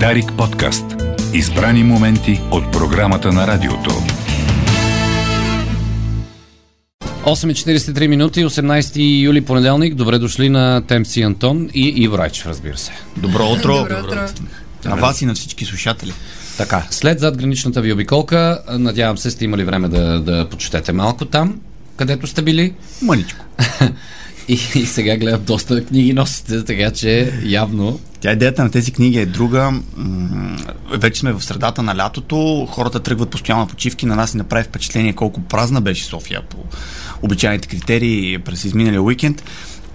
Дарик подкаст. Избрани моменти от програмата на радиото. 8.43 минути, 18 юли понеделник. Добре дошли на Темси Антон и Иво Райчев, разбира се. Добро утро. Добро утро. На вас и на всички слушатели. Така, след зад граничната ви обиколка, надявам се сте имали време да, да почетете малко там, където сте били. Мъничко. И, и сега гледам доста книги носите, така че явно Тя идеята на тези книги е друга. Вече сме в средата на лятото, хората тръгват постоянно почивки. На нас ни направи впечатление колко празна беше София по обичайните критерии през изминалия уикенд.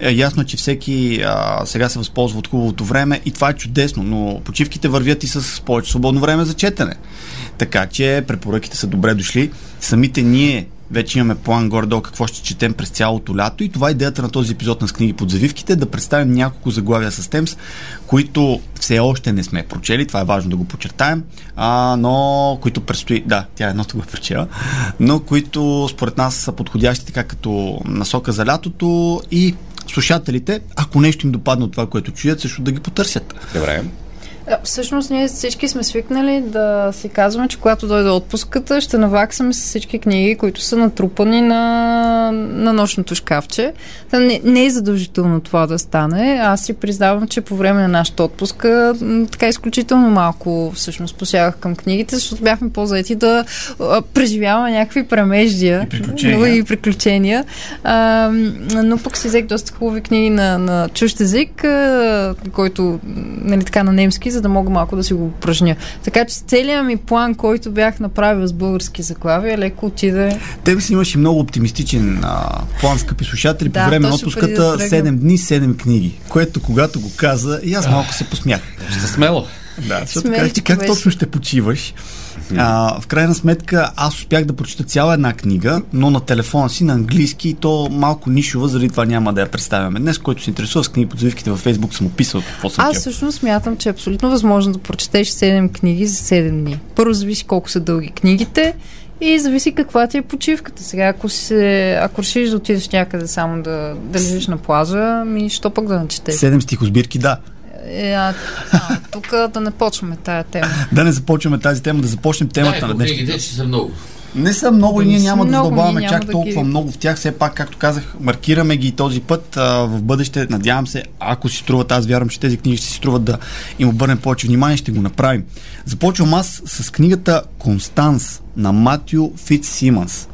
Е, ясно, че всеки а, сега се възползва от хубавото време и това е чудесно, но почивките вървят и с повече свободно време за четене. Така че препоръките са добре дошли. Самите ние вече имаме план горе-долу какво ще четем през цялото лято. И това е идеята на този епизод на с книги под завивките, да представим няколко заглавия с Темс, които все още не сме прочели, това е важно да го подчертаем, а, но които предстои, да, тя е едното го е прочела, но които според нас са подходящи така като насока за лятото. И слушателите, ако нещо им допадне от това, което чуят, също да ги потърсят. Добре. А, Всъщност ние всички сме свикнали да си казваме, че когато дойде отпуската, ще наваксаме с всички книги, които са натрупани на, на нощното шкафче. Не, не е задължително това да стане. Аз си признавам, че по време на нашата отпуска така изключително малко всъщност посягах към книгите, защото бяхме по-заети да преживяваме някакви премеждия И приключения. и приключения. А, но пък си взех доста хубави книги на, на чужд език, който, нали така, на немски, за да мога малко да си го упражня. Така че целият ми план, който бях направил с български заглавия, леко отиде. Тебе си имаш и много оптимистичен а, план, скъпи слушатели, Да, по време на отпуската да тръгнем. 7 дни, 7 книги, което когато го каза, и аз малко се посмях. Ще смело. Да, защото казах, ти как точно ще почиваш? А, в крайна сметка аз успях да прочета цяла една книга, но на телефона си на английски и то малко нишова, заради това няма да я представяме. Днес, който се интересува с книги по завивките във Фейсбук, съм описал какво съм Аз всъщност смятам, че е абсолютно възможно да прочетеш 7 книги за 7 дни. Първо зависи колко са дълги книгите и зависи каква ти е почивката. Сега, ако, се, ако решиш да отидеш някъде само да, да лежиш на плажа, ми що пък да не четеш? Седем стихосбирки, да. Е, а, а, тук да не почваме тая тема. Да не започваме тази тема, да започнем темата на днес. че са много. Не са много и ние няма да много, задълбаваме ние няма чак да толкова ги- много в тях. Все пак, както казах, маркираме ги този път а, в бъдеще. Надявам се, ако си струват, аз вярвам, че тези книги ще си струват да им обърнем повече внимание, ще го направим. Започвам аз с книгата Констанс на Матю Фитц Симънс.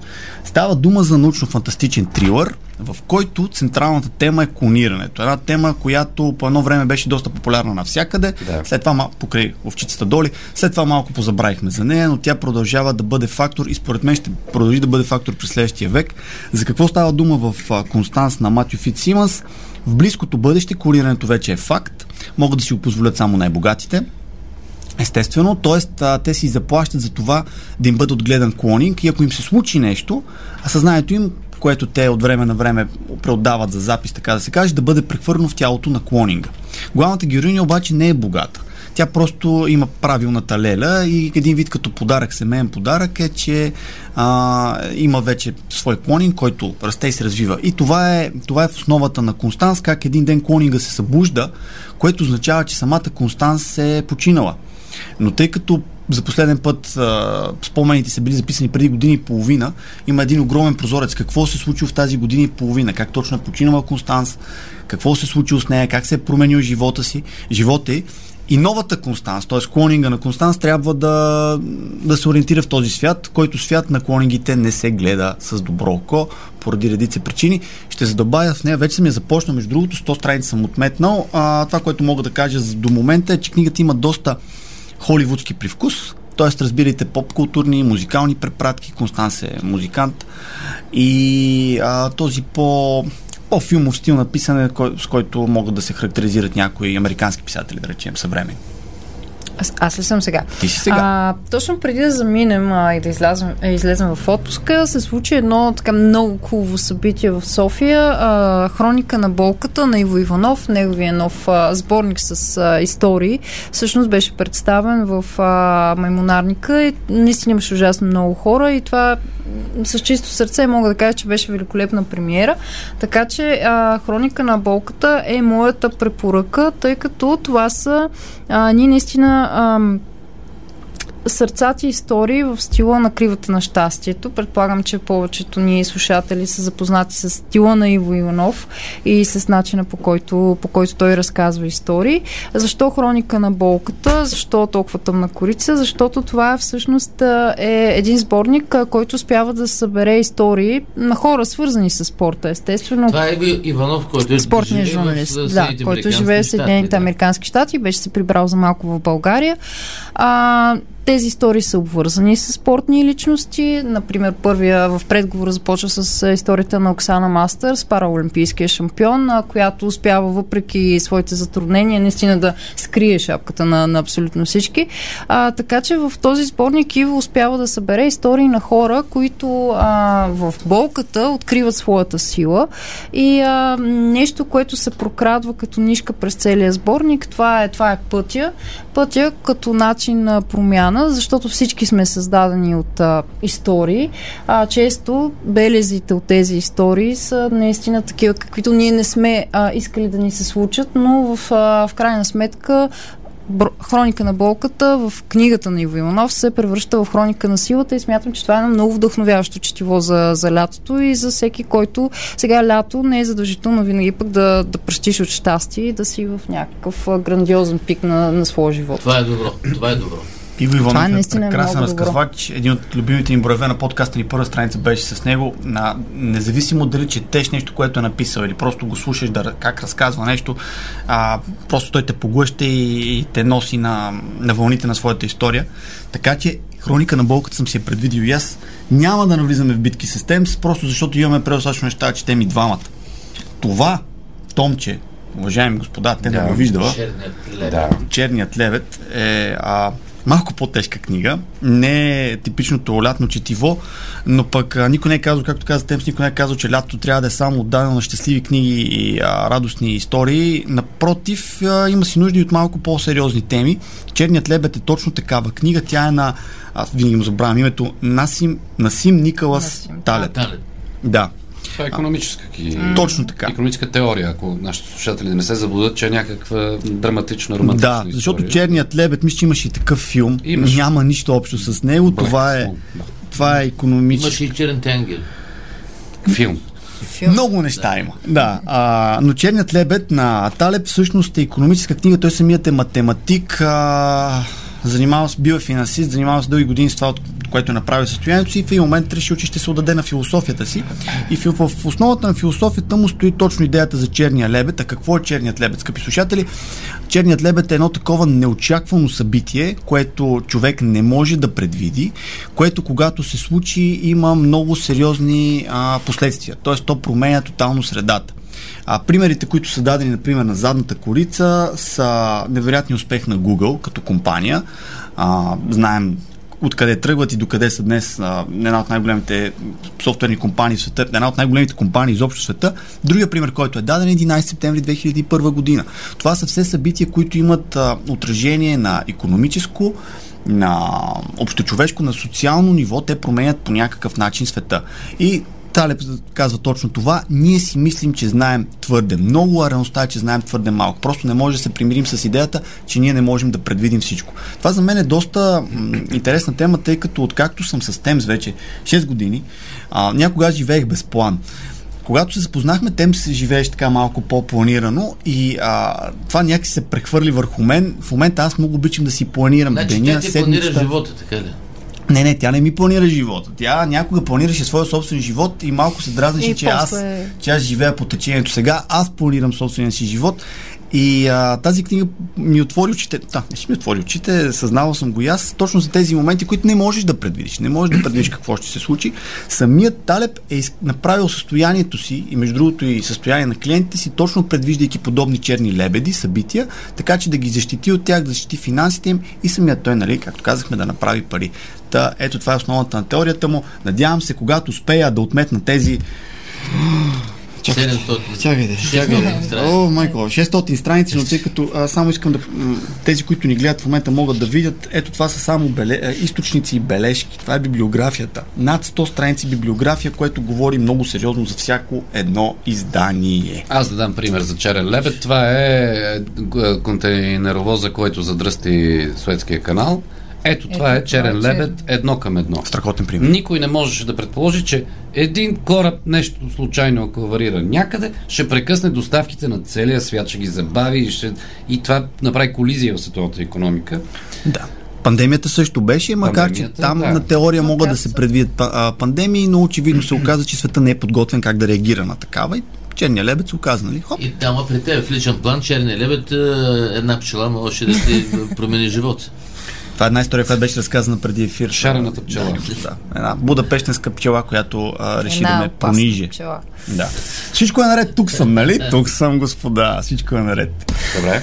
Става дума за научно-фантастичен трилър, в който централната тема е клонирането. Една тема, която по едно време беше доста популярна навсякъде. Да. След това покрай овчицата Доли, след това малко позабравихме за нея, но тя продължава да бъде фактор и според мен ще продължи да бъде фактор през следващия век. За какво става дума в Констанс на Матю Фит Симънс? В близкото бъдеще клонирането вече е факт. Могат да си го позволят само най-богатите. Естествено, т.е. те си заплащат за това да им бъде отгледан клонинг и ако им се случи нещо, а съзнанието им, което те от време на време преотдават за запис, така да се каже, да бъде прехвърлено в тялото на клонинга. Главната героиня обаче не е богата. Тя просто има правилната леля и един вид като подарък, семейен подарък е, че а, има вече свой клонинг, който расте и се развива. И това е, това е в основата на Констанс, как един ден клонинга се събужда, което означава, че самата Констанс е починала. Но тъй като за последен път а, спомените са били записани преди години и половина, има един огромен прозорец. Какво се случило в тази година и половина? Как точно е починала Констанс? Какво се случило с нея? Как се е променил живота си? Живота й? И новата Констанс, т.е. клонинга на Констанс, трябва да, да се ориентира в този свят, който свят на клонингите не се гледа с добро око, поради редица причини. Ще задобавя в нея, вече съм я започнал, между другото, 100 страници съм отметнал. А, това, което мога да кажа до момента е, че книгата има доста холивудски привкус, т.е. разбирайте поп-културни, музикални препратки, Констанс е музикант и а, този по по-филмов стил на писане, кой, с който могат да се характеризират някои американски писатели, да речем, съвремени. Аз, аз ли съм сега? Ти си сега. А, точно преди да заминем а, и да излезем, е, излезем в отпуска, се случи едно така много хубаво събитие в София. А, хроника на болката на Иво Иванов, неговия нов а, сборник с а, истории, всъщност беше представен в а, Маймонарника и наистина имаше ужасно много хора и това с чисто сърце мога да кажа, че беше великолепна премиера. Така че а, Хроника на болката е моята препоръка, тъй като това са а, ние наистина а, сърцати истории в стила на кривата на щастието. Предполагам, че повечето ни слушатели са запознати с стила на Иво Иванов и с начина по който, по който той разказва истории. Защо хроника на болката? Защо толкова тъмна корица? Защото това всъщност е един сборник, който успява да събере истории на хора, свързани с спорта, естествено. Това е Иванов, който е спортният журналист, да, който живее в Съединените да. американски щати, беше се прибрал за малко в България. А, тези истории са обвързани с спортни личности. Например, първия в предговора започва с историята на Оксана Мастърс, параолимпийския шампион, която успява въпреки своите затруднения наистина да скрие шапката на, на абсолютно всички. А, така че в този сборник Иво успява да събере истории на хора, които а, в болката откриват своята сила и а, нещо, което се прокрадва като нишка през целия сборник, това е, това е пътя. Пътя като начин на промяна промяна, защото всички сме създадени от а, истории. А, често белезите от тези истории са наистина такива, каквито ние не сме а, искали да ни се случат, но в, а, в крайна сметка Хроника на болката в книгата на Иво Иванов се превръща в хроника на силата и смятам, че това е едно много вдъхновяващо четиво за, за лятото и за всеки, който сега лято не е задължително винаги пък да, да пръщиш от щастие и да си в някакъв грандиозен пик на, на своя живот. Това е добро. Това е добро. Иво Иванов е, е прекрасен разказвач. Един от любимите им броеве на подкаста ни първа страница беше с него. На, независимо дали четеш нещо, което е написал или просто го слушаш да, как разказва нещо, а, просто той те поглъща и, и те носи на, на вълните на своята история. Така че хроника на болката съм си я предвидил и аз. Няма да навлизаме в битки с Темс, просто защото имаме предостатъчно неща, че те ми двамата. Това, Томче, уважаеми господа, те да, не го виждава. Черният левет. Да. Черният левет е а, малко по-тежка книга. Не е типичното лятно четиво, но пък а, никой не е казал, както каза Темс, никой не е казал, че лятото трябва да е само отдадено на щастливи книги и а, радостни истории. Напротив, а, има си нужди от малко по-сериозни теми. Черният лебед е точно такава книга. Тя е на, аз винаги му забравям името, Насим, Насим Николас Насим. Талет. Талет. Да. Това е економическа, а, точно така. економическа теория, ако нашите слушатели не се заблудят, че е някаква драматична, романтична Да, защото история. Черният лебед, мисля, че имаше и такъв филм. Имаш. Няма нищо общо с него. Брек, това е, да. това е економически. Имаше и Черен тенгел. Филм. Филм. Много неща да. има. Да. А, но Черният лебед на Талеб всъщност е економическа книга. Той самият е математик. А, занимава се, бил е финансист, занимава се дълги години с това, което направи състоянието си и в един момент решил, че ще се отдаде на философията си. И в, в основата на философията му стои точно идеята за черния лебед. А какво е черният лебед, скъпи слушатели? Черният лебед е едно такова неочаквано събитие, което човек не може да предвиди, което когато се случи има много сериозни а, последствия. Тоест то променя тотално средата. А примерите, които са дадени, например, на задната корица, са невероятни успех на Google като компания. А, знаем откъде тръгват и докъде са днес а, една от най-големите софтуерни компании в света, една от най-големите компании изобщо в света. Другия пример, който е даден е 11 септември 2001 година. Това са все събития, които имат а, отражение на економическо, на общочовешко, на социално ниво, те променят по някакъв начин света. И Талеб казва точно това. Ние си мислим, че знаем твърде много, а реалността е, че знаем твърде малко. Просто не може да се примирим с идеята, че ние не можем да предвидим всичко. Това за мен е доста м- интересна тема, тъй като откакто съм с Темс вече 6 години, а, някога живеех без план когато се запознахме, тем се живееш така малко по-планирано и а, това някакси се прехвърли върху мен. В момента аз много обичам да си планирам значи, деня, ти седмицата. планира живота, така ли? Не, не, тя не ми планира живота. Тя някога планираше своя собствен живот и малко се дразнеше, че аз, че аз живея по течението. Сега аз планирам собствения си живот и а, тази книга ми отвори очите. Да, не ще ми отвори очите, съзнавал съм го и аз, точно за тези моменти, които не можеш да предвидиш. Не можеш да предвидиш какво ще се случи. Самият Талеб е направил състоянието си и между другото и състояние на клиентите си, точно предвиждайки подобни черни лебеди, събития, така че да ги защити от тях, да защити финансите им и самият той, нали, както казахме, да направи пари. Та, ето това е основата на теорията му. Надявам се, когато успея да отметна тези 700. Чакайте, 600 чакайте. страници. О, майко, 600 страници, но тъй като а, само искам да... Тези, които ни гледат в момента могат да видят, ето това са само беле, източници и бележки. Това е библиографията. Над 100 страници библиография, което говори много сериозно за всяко едно издание. Аз да дам пример за черен лебед. Това е е, контейнеровоза, който задръсти Суетския канал. Ето това е черен е лебед едно към едно. Страхотен пример. Никой не можеше да предположи, че един кораб нещо случайно ако аварира някъде, ще прекъсне доставките на целия свят, ще ги забави и, ще... и това направи колизия в световната економика. Да. Пандемията също беше, макар че там да. на теория могат да се предвидят пандемии, но очевидно се оказа, че света не е подготвен как да реагира на такава и черния лебед се оказа, нали? Хоп, И там при теб в личен план черния лебед, е, една пчела може да ти промени живота. Това е една история, която беше разказана преди ефир. Шарената пчела. Да, една будапештенска пчела, която а, реши Една да ме понижи. пчела. Да. Всичко е наред, тук съм, нали? Тук съм, господа. Всичко е наред. Добре.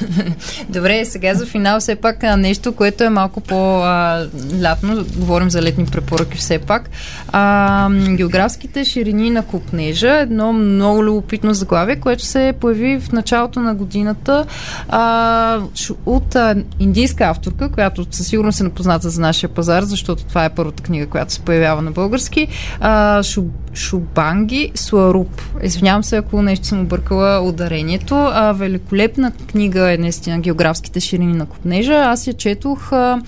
Добре, сега за финал все пак нещо, което е малко по-лятно. Говорим за летни препоръки все пак. А, географските ширини на Купнежа, едно много любопитно заглавие, което се появи в началото на годината а, от а, индийска авторка, която със сигурност е напозната за нашия пазар, защото това е първата книга, която се появява на български. А, Шу, Шубанги Суаруп. Извинявам се, ако нещо съм объркала ударението. А, великолепна книга е наистина географските ширини на Купнежа. Аз я четох а,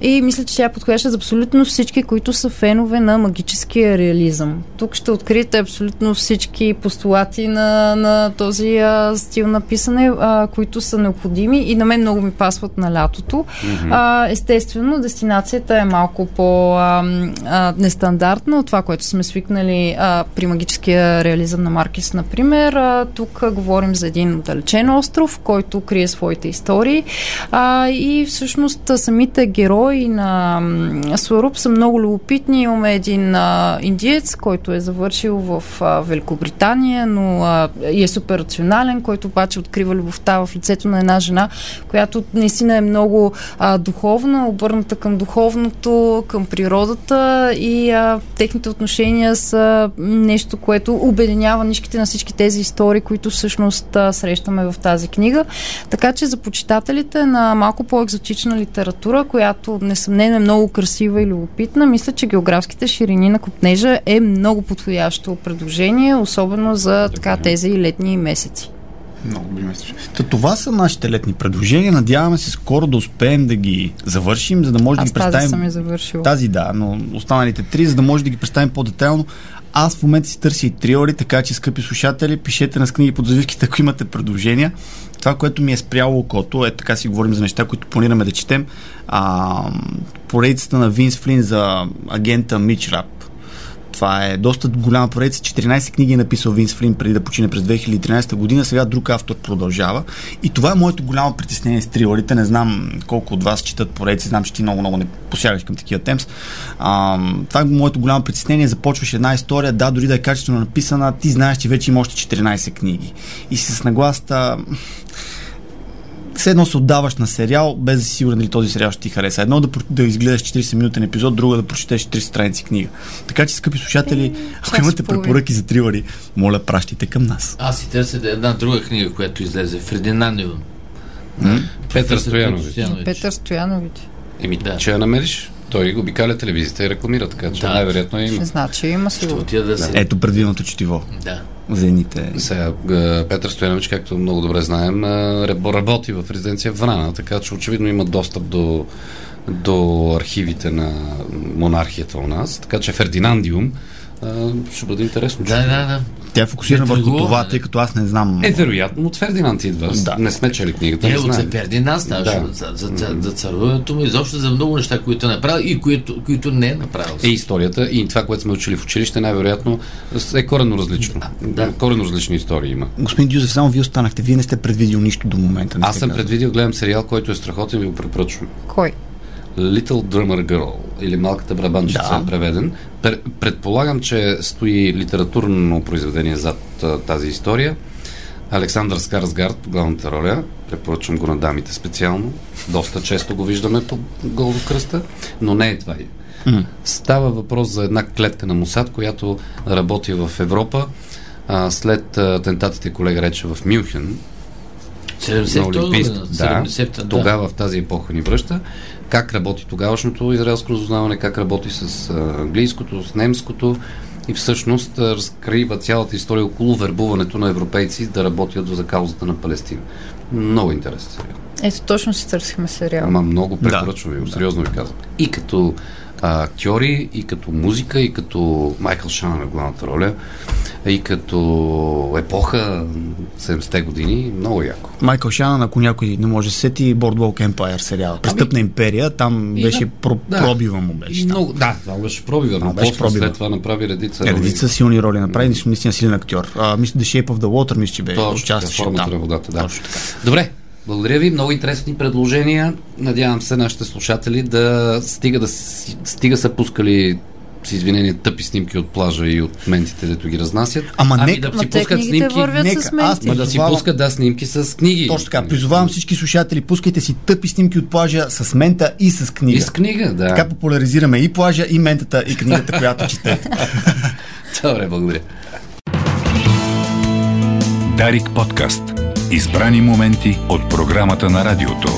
и мисля, че тя е подходяща за абсолютно всички, които са фенове на магическия реализъм. Тук ще откриете абсолютно всички постулати на, на този а, стил на писане, а, които са необходими и на мен много ми пасват на лятото. Mm-hmm. А, естествено, дестинацията е малко по-нестандартна от това, което сме свикнали а, при магическия реализъм на Маркис, например. А, тук а, говорим за един отдалечен остров, който крие своите истории а, и всъщност самите герои на м, Суаруп са много любопитни. Имаме един а, индиец, който е завършил в а, Великобритания, но а, и е супер рационален, който обаче открива любовта в лицето на една жена, която наистина е много а, духовна, обърната към духовното, към природата и а, техните отношения са нещо, което обединява нишките на всички тези истории, които всъщност а, срещаме в тази книга. Така че за почитателите на малко по-екзотична литература, която несъмнено е много красива и любопитна, мисля, че географските ширини на Копнежа е много подходящо предложение, особено за така тези летни месеци. Много би месец. Та това са нашите летни предложения. Надяваме се скоро да успеем да ги завършим, за да може да Аз ги тази представим. съм я завършила. Тази да, но останалите три, за да може да ги представим по-детайлно. Аз в момента си търся и триори, така че, скъпи слушатели, пишете на книги под завивките, ако имате предложения. Това, което ми е спряло окото, е така си говорим за неща, които планираме да четем. А, поредицата на Винс Флин за агента Мич Рап. Това е доста голяма поредица. 14 книги е написал Винс Флин преди да почине през 2013 година. Сега друг автор продължава. И това е моето голямо притеснение с триорите. Не знам колко от вас четат поредици. Знам, че ти много, много не посягаш към такива темс. А, това е моето голямо притеснение. Започваш една история, да, дори да е качествено написана, ти знаеш, че вече има още 14 книги. И си с нагласта все едно се отдаваш на сериал, без да си сигурен дали този сериал ще ти хареса. Едно да, про- да изгледаш 40 минутен епизод, друго да прочетеш 3 страници книга. Така че, скъпи слушатели, ако час имате препоръки за тривари, моля, пращайте към нас. Аз си търся да е една друга книга, която излезе. Фрединандио. Петър Стоянович. Петър Стоянович. Еми, Да. че я намериш? Той обикаля телевизията и рекламира, така че Да. най-вероятно е има. Значи има сигурно. да се... Ето предвиденото четиво Да. За едните. Сега, г- Петър Стоянович, както много добре знаем, раб- работи в резиденция Врана, така че очевидно има достъп до, до архивите на монархията у нас. Така че Фердинандиум а, ще бъде интересно. Да, да, да. Тя е фокусирана Не върху това, не. тъй като аз не знам. Е, вероятно, от Фердинанд идва. Да. Не сме чели книгата, Е, не от знаем. Фердинанд ставаше Да. за, за, за, за царуването му, изобщо за много неща, които е направил и които, които не е направил. Е историята и това, което сме учили в училище, най-вероятно е коренно различно. Да. Коренно различни истории има. Господин Дюзев, само вие останахте. Вие не сте предвидил нищо до момента. Не Аз съм казали. предвидил, гледам сериал, който е страхотен, ви го препоръчвам. Кой? Little Drummer Girl или Малката брабанчица Да. е преведен. Пр- предполагам, че стои литературно произведение зад тази история. Александър Скарсгард, главната роля. Препоръчвам го на дамите специално. Доста често го виждаме по гол до кръста, но не е това. М. Става въпрос за една клетка на Мусад, която работи в Европа а, след атентатите колега рече в Мюнхен, 70 на Олимпийск. Да, 70-та, да. тогава в тази епоха ни връща. Как работи тогавашното израелско разузнаване, как работи с а, английското, с немското и всъщност разкрива цялата история около вербуването на европейци да работят за каузата на Палестина. Много интересен сериал. Ето, точно си търсихме сериал. Ама много препоръчвам ви, го, сериозно ви казвам. И като а, актьори, и като музика, и като Майкъл Шана на главната роля, и като епоха 70-те години, много яко. Майкъл Шанан, ако някой не може да се сети, Boardwalk Empire сериал. Престъпна империя, там беше да, про- да. пробива му беше. Там. много, да, това беше пробива, но беше пробива. след това направи редица роли. редица силни роли направи, наистина наистина силен актьор. А, мисля, The Shape of the Water, мисля, че беше. Участваше формата там. на водата, да. Точно така. Добре, благодаря ви. Много интересни предложения. Надявам се нашите слушатели да стига да стига са пускали с извинение тъпи снимки от плажа и от ментите, дето ги разнасят. Ама ами нека- да си пускат снимки. Нека, с аз. Ма да си пускат, да, снимки с книги. Точно така. Призовавам всички слушатели, пускайте си тъпи снимки от плажа с мента и с книга. И с книга, да. Така популяризираме и плажа, и ментата, и книгата, която четете. Добре, благодаря. Дарик подкаст. Избрани моменти от програмата на радиото.